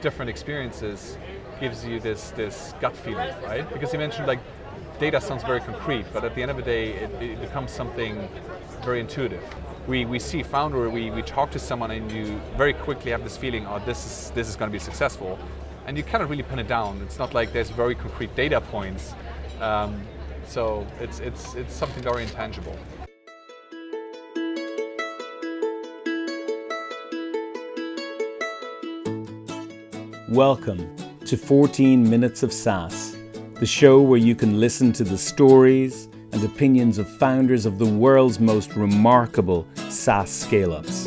different experiences gives you this this gut feeling, right? Because you mentioned like data sounds very concrete, but at the end of the day, it, it becomes something very intuitive. We, we see founder, we, we talk to someone, and you very quickly have this feeling, oh, this is this is going to be successful, and you cannot really pin it down. It's not like there's very concrete data points. Um, so it's it's it's something very intangible. Welcome to 14 Minutes of SaaS, the show where you can listen to the stories and opinions of founders of the world's most remarkable SaaS scale ups.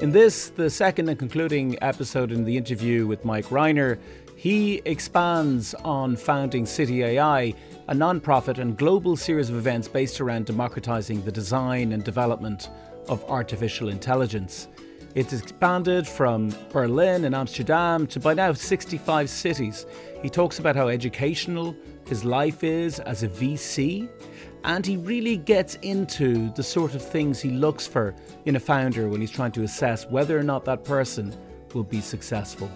In this, the second and concluding episode in the interview with Mike Reiner, he expands on founding City AI a non-profit and global series of events based around democratizing the design and development of artificial intelligence. It's expanded from Berlin and Amsterdam to by now 65 cities. He talks about how educational his life is as a VC, and he really gets into the sort of things he looks for in a founder when he's trying to assess whether or not that person will be successful.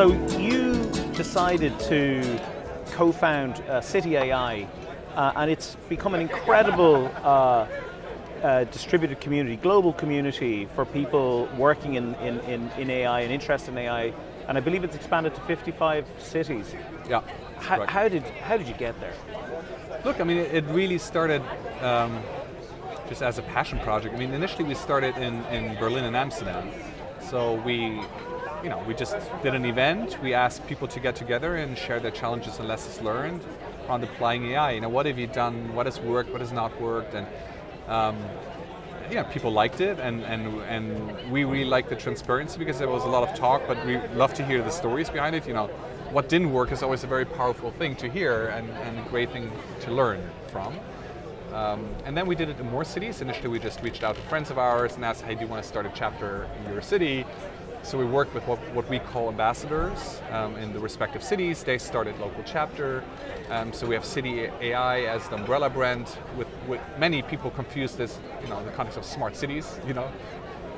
So you decided to co-found uh, City AI, uh, and it's become an incredible uh, uh, distributed community, global community for people working in, in, in, in, AI and interested in AI. And I believe it's expanded to 55 cities. Yeah. How, how did how did you get there? Look, I mean, it, it really started. Um, just as a passion project. I mean, initially we started in, in Berlin and Amsterdam. So we you know, we just did an event. We asked people to get together and share their challenges and lessons learned on applying AI. You know, what have you done? What has worked? What has not worked? And um, yeah, people liked it, and, and and we really liked the transparency because there was a lot of talk, but we love to hear the stories behind it. You know, what didn't work is always a very powerful thing to hear and, and a great thing to learn from. Um, and then we did it in more cities. Initially, we just reached out to friends of ours and asked, "Hey, do you want to start a chapter in your city?" So we worked with what, what we call ambassadors um, in the respective cities. They started local chapter. Um, so we have City AI as the umbrella brand. With, with many people confuse this, you know, in the context of smart cities, you know,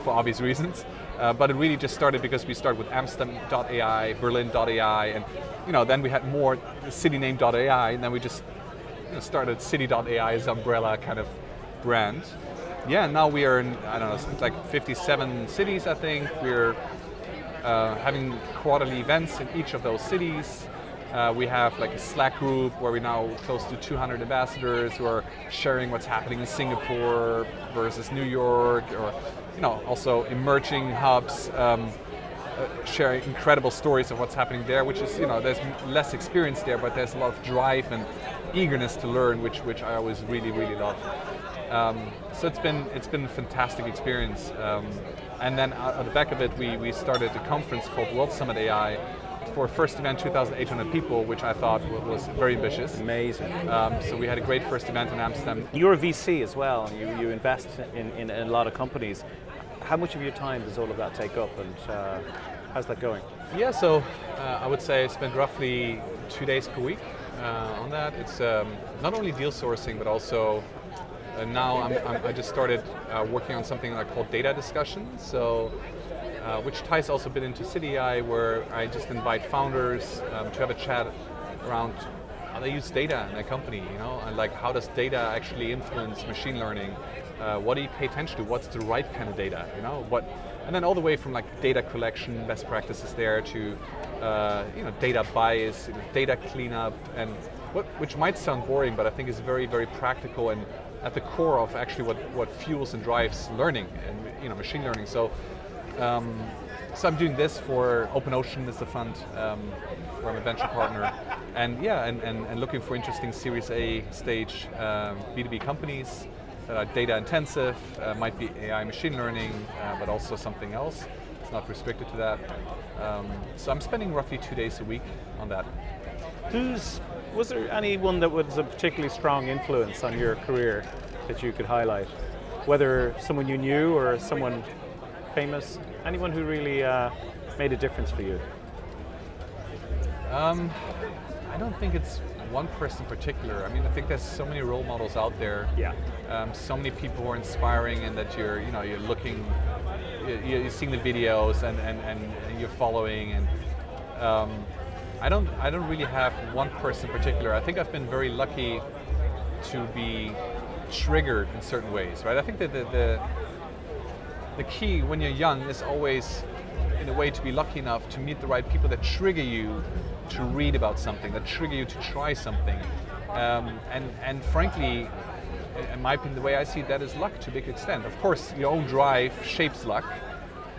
for obvious reasons. Uh, but it really just started because we started with Amsterdam.ai, Berlin.ai, and you know, then we had more city name.ai, and then we just you know, started City.ai as umbrella kind of brand yeah, now we are in, I don't know, like 57 cities, I think. We're uh, having quarterly events in each of those cities. Uh, we have like a Slack group where we now close to 200 ambassadors who are sharing what's happening in Singapore versus New York, or you know, also emerging hubs. Um, uh, sharing incredible stories of what's happening there, which is, you know, there's less experience there, but there's a lot of drive and eagerness to learn, which, which I always really, really love. Um, so it's been it's been a fantastic experience. Um, and then at the back of it, we, we started a conference called World Summit AI for first event 2,800 people, which I thought was very ambitious. Amazing. Um, so we had a great first event in Amsterdam. You're a VC as well, you, you invest in, in, in, a lot of companies. How much of your time does all of that take up, and uh, how's that going? Yeah, so uh, I would say I spend roughly two days per week uh, on that. It's um, not only deal sourcing, but also and now I'm, I'm, i just started uh, working on something I call data discussion. So, uh, which ties also a bit into CityAI, where I just invite founders um, to have a chat around how they use data in their company. You know, and like how does data actually influence machine learning? Uh, what do you pay attention to? What's the right kind of data? You know, what, and then all the way from like data collection, best practices there to uh, you know data bias, data cleanup, and what, which might sound boring, but I think is very very practical and at the core of actually what, what fuels and drives learning and you know machine learning. So, um, so I'm doing this for Open Ocean is the fund um, where I'm a venture partner, and yeah, and, and, and looking for interesting Series A stage um, B2B companies that are data intensive, uh, might be AI machine learning, uh, but also something else. It's not restricted to that. Um, so I'm spending roughly two days a week on that. Who's was there anyone that was a particularly strong influence on your career that you could highlight? Whether someone you knew or someone famous? Anyone who really uh, made a difference for you? Um, I don't think it's one person in particular. I mean, I think there's so many role models out there. Yeah. Um, so many people who are inspiring, and that you're, you know, you're looking, you're, you're seeing the videos, and, and, and you're following, and um, I don't, I don't really have one person in particular. I think I've been very lucky to be triggered in certain ways, right? I think that the, the, the key when you're young is always, in a way, to be lucky enough to meet the right people that trigger you to read about something, that trigger you to try something. Um, and, and frankly, in my opinion, the way I see it, that is luck to a big extent. Of course, your own drive shapes luck,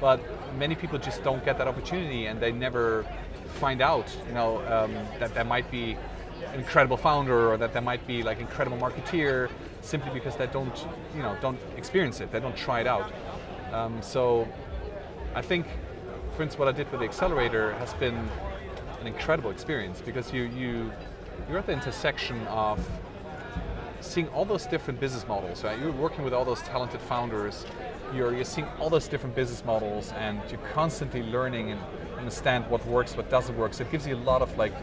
but many people just don't get that opportunity and they never find out, you know, um, that there might be an incredible founder or that there might be like incredible marketeer simply because they don't, you know, don't experience it, they don't try it out. Um, so I think, for instance, what I did with the accelerator has been an incredible experience because you, you, you're at the intersection of seeing all those different business models, right? You're working with all those talented founders, you're, you're seeing all those different business models and you're constantly learning and understand what works, what doesn't work. So it gives you a lot of like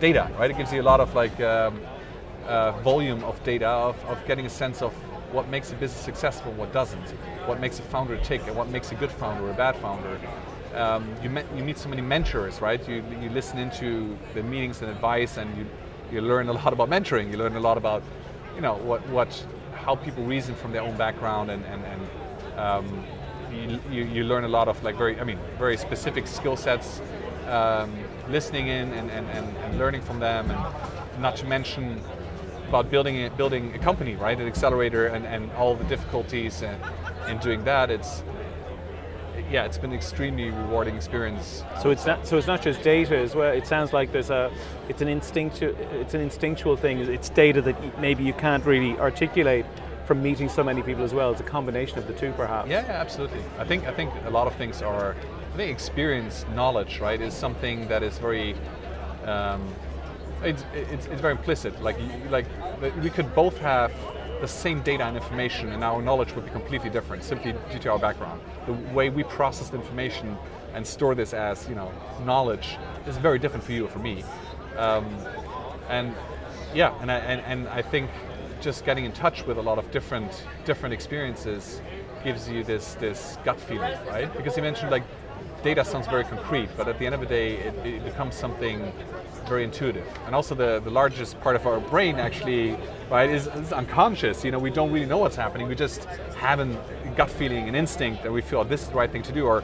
data, right? It gives you a lot of like um, uh, volume of data of, of getting a sense of what makes a business successful, what doesn't, what makes a founder tick, and what makes a good founder or a bad founder. Um, you, met, you meet so many mentors, right? You, you listen into the meetings and advice, and you, you learn a lot about mentoring. You learn a lot about, you know, what, what how people reason from their own background, and, and, and um, you, you, learn a lot of like very, I mean, very specific skill sets, um, listening in and, and, and, and learning from them, and not to mention about building a, building a company, right? An accelerator and, and all the difficulties and, in doing that. It's yeah, it's been an extremely rewarding experience. So it's not so it's not just data as well. It sounds like there's a it's an instinctual it's an instinctual thing. It's data that maybe you can't really articulate from meeting so many people as well. It's a combination of the two, perhaps. Yeah, absolutely. I think I think a lot of things are. I think experience, knowledge, right, is something that is very. Um, it's, it's, it's very implicit. Like like we could both have the same data and information, and our knowledge would be completely different simply due to our background. The way we process the information and store this as you know knowledge is very different for you or for me. Um, and yeah, and I, and, and I think just getting in touch with a lot of different different experiences gives you this this gut feeling, right? Because you mentioned like data sounds very concrete, but at the end of the day, it, it becomes something very intuitive. And also the, the largest part of our brain actually, right, is, is, unconscious. You know, we don't really know what's happening. We just have a gut feeling, an instinct that we feel oh, this is the right thing to do. Or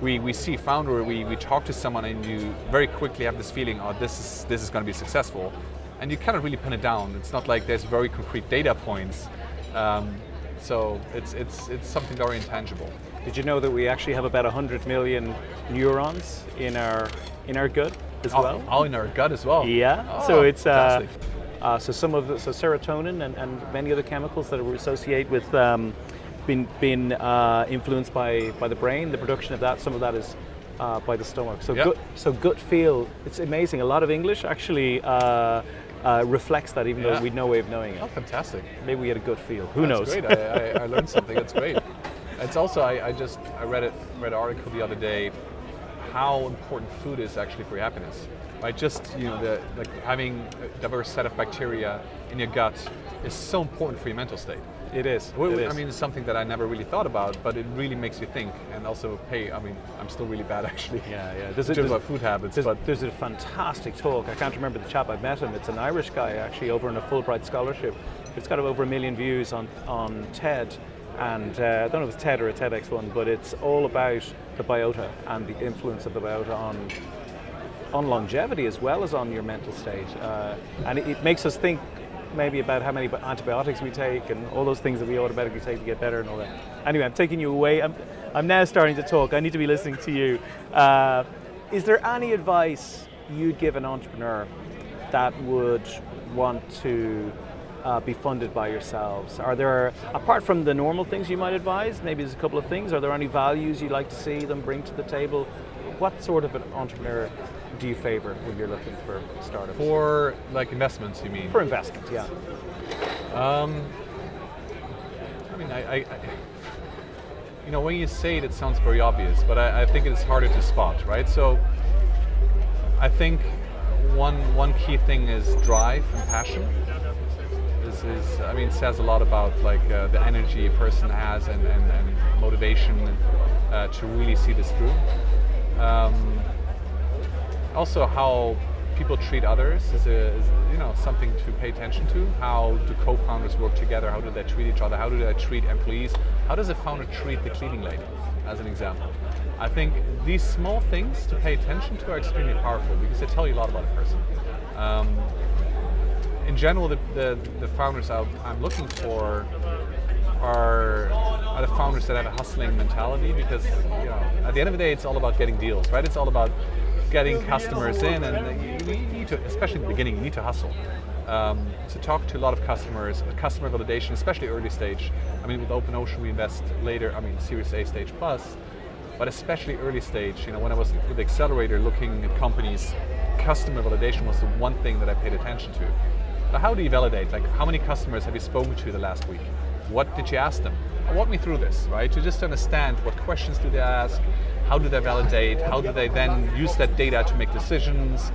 we, we see founder, we, we talk to someone and you very quickly have this feeling, oh, this is, this is going to be successful. And you cannot really pin it down. It's not like there's very concrete data points. Um, so it's, it's, it's something very intangible. Did you know that we actually have about 100 million neurons in our, in our gut? as oh, well. Oh, in our gut as well. Yeah. Oh, so it's uh, uh, so some of the, so serotonin and, and many other chemicals that are associated with um, being being uh, influenced by by the brain. The production of that, some of that is. Uh, by the stomach, so yep. gut, so gut feel. It's amazing. A lot of English actually uh, uh, reflects that, even yeah. though we'd no way of knowing it. Oh, fantastic! Maybe we had a good feel. Who That's knows? Great. I, I, I, learned something. That's great. It's also I, I, just I read it read an article the other day how important food is actually for your happiness. Right, just you know, the, like having a diverse set of bacteria in your gut is so important for your mental state. It is. Well, it I mean, it's something that I never really thought about, but it really makes you think. And also, hey, I mean, I'm still really bad actually. Yeah, yeah. There's, a, about food habits, there's, but there's a fantastic talk. I can't remember the chap. I met him. It's an Irish guy actually over in a Fulbright scholarship. It's got over a million views on on TED and uh, I don't know if it's TED or a TEDx one, but it's all about the biota and the influence of the biota on on longevity as well as on your mental state. Uh, and it, it, makes us think maybe about how many antibiotics we take and all those things that we automatically take to get better and all that. Anyway, I'm taking you away. I'm, I'm now starting to talk. I need to be listening to you. Uh, is there any advice you'd give an entrepreneur that would want to uh, be funded by yourselves? Are there, apart from the normal things you might advise, maybe there's a couple of things, are there any values you'd like to see them bring to the table? What sort of an entrepreneur do you favor when you're looking for startups? For like investments, you mean? For investment, yeah. Um, I mean, I, I, I you know, when you say it, it sounds very obvious, but I, I think it is harder to spot, right? So I think one one key thing is drive and passion. This is, I mean, says a lot about like uh, the energy a person has and, and, and motivation uh, to really see this through. Um, also, how people treat others is, a, is, you know something to pay attention to. How do co-founders work together? How do they treat each other? How do they treat employees? How does a founder treat the cleaning lady, as an example? I think these small things to pay attention to are extremely powerful because they tell you a lot about a person. Um, in general, the, the, the founders I'm looking for are, are the founders that have a hustling mentality because you know at the end of the day, it's all about getting deals, right? It's all about getting customers in, and you need to, especially in the beginning, you need to hustle. Um, to talk to a lot of customers, customer validation, especially early stage. I mean, with Open Ocean, we invest later. I mean, Series A stage plus, but especially early stage. You know, when I was with the accelerator looking at companies, customer validation was the one thing that I paid attention to. But how do you validate? Like, how many customers have you spoken to the last week? What did you ask them? Walk me through this, right? To just understand what questions do they ask, how do they validate, how do they then use that data to make decisions,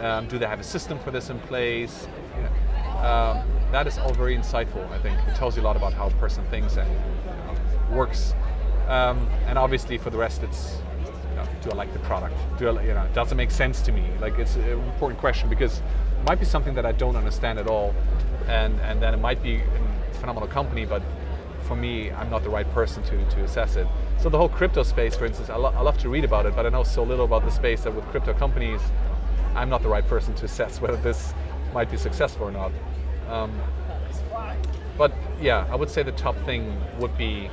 um, do they have a system for this in place? Um, that is all very insightful, I think. It tells you a lot about how a person thinks and know, works um, and obviously, for the rest, it's you know, do I like the product? Do I, you know, does it make sense to me? Like, it's an important question because it might be something that I don't understand at all, and and then it might be a phenomenal company, but for me, I'm not the right person to, to assess it. So the whole crypto space, for instance, I, lo- I love to read about it, but I know so little about the space that with crypto companies, I'm not the right person to assess whether this might be successful or not. Um, but yeah, I would say the top thing would be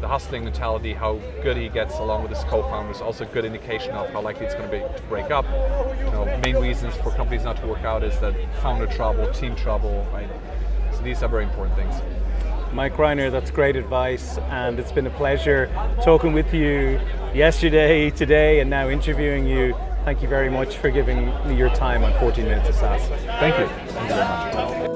the hustling mentality, how good he gets along with his co-founders, also a good indication of how likely it's going to be to break up. You know, main reasons for companies not to work out is that founder trouble, team trouble, right? So these are very important things. Mike Reiner, that's great advice, and it's been a pleasure talking with you yesterday, today, and now interviewing you. Thank you very much for giving me your time on 14 Minutes of SaaS. Thank you. Thank you very much.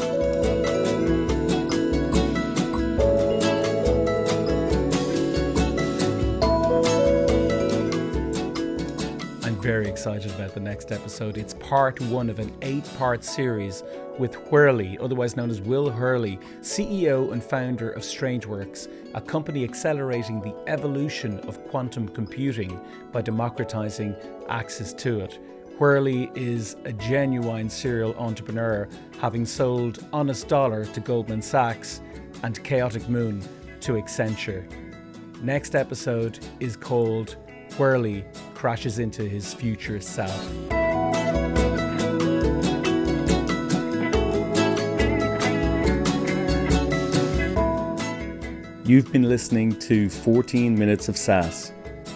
Excited about the next episode. It's part one of an eight part series with whurley, otherwise known as Will Hurley, CEO and founder of Strangeworks, a company accelerating the evolution of quantum computing by democratizing access to it. whurley is a genuine serial entrepreneur, having sold Honest Dollar to Goldman Sachs and Chaotic Moon to Accenture. Next episode is called whurley crashes into his future self. You've been listening to 14 Minutes of SaaS.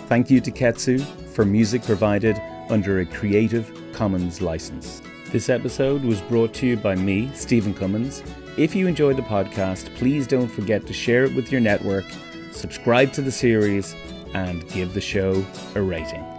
Thank you to Ketsa for music provided under a Creative Commons license. This episode was brought to you by me, Stephen Cummins. If you enjoyed the podcast, please don't forget to share it with your network, subscribe to the series, and give the show a rating.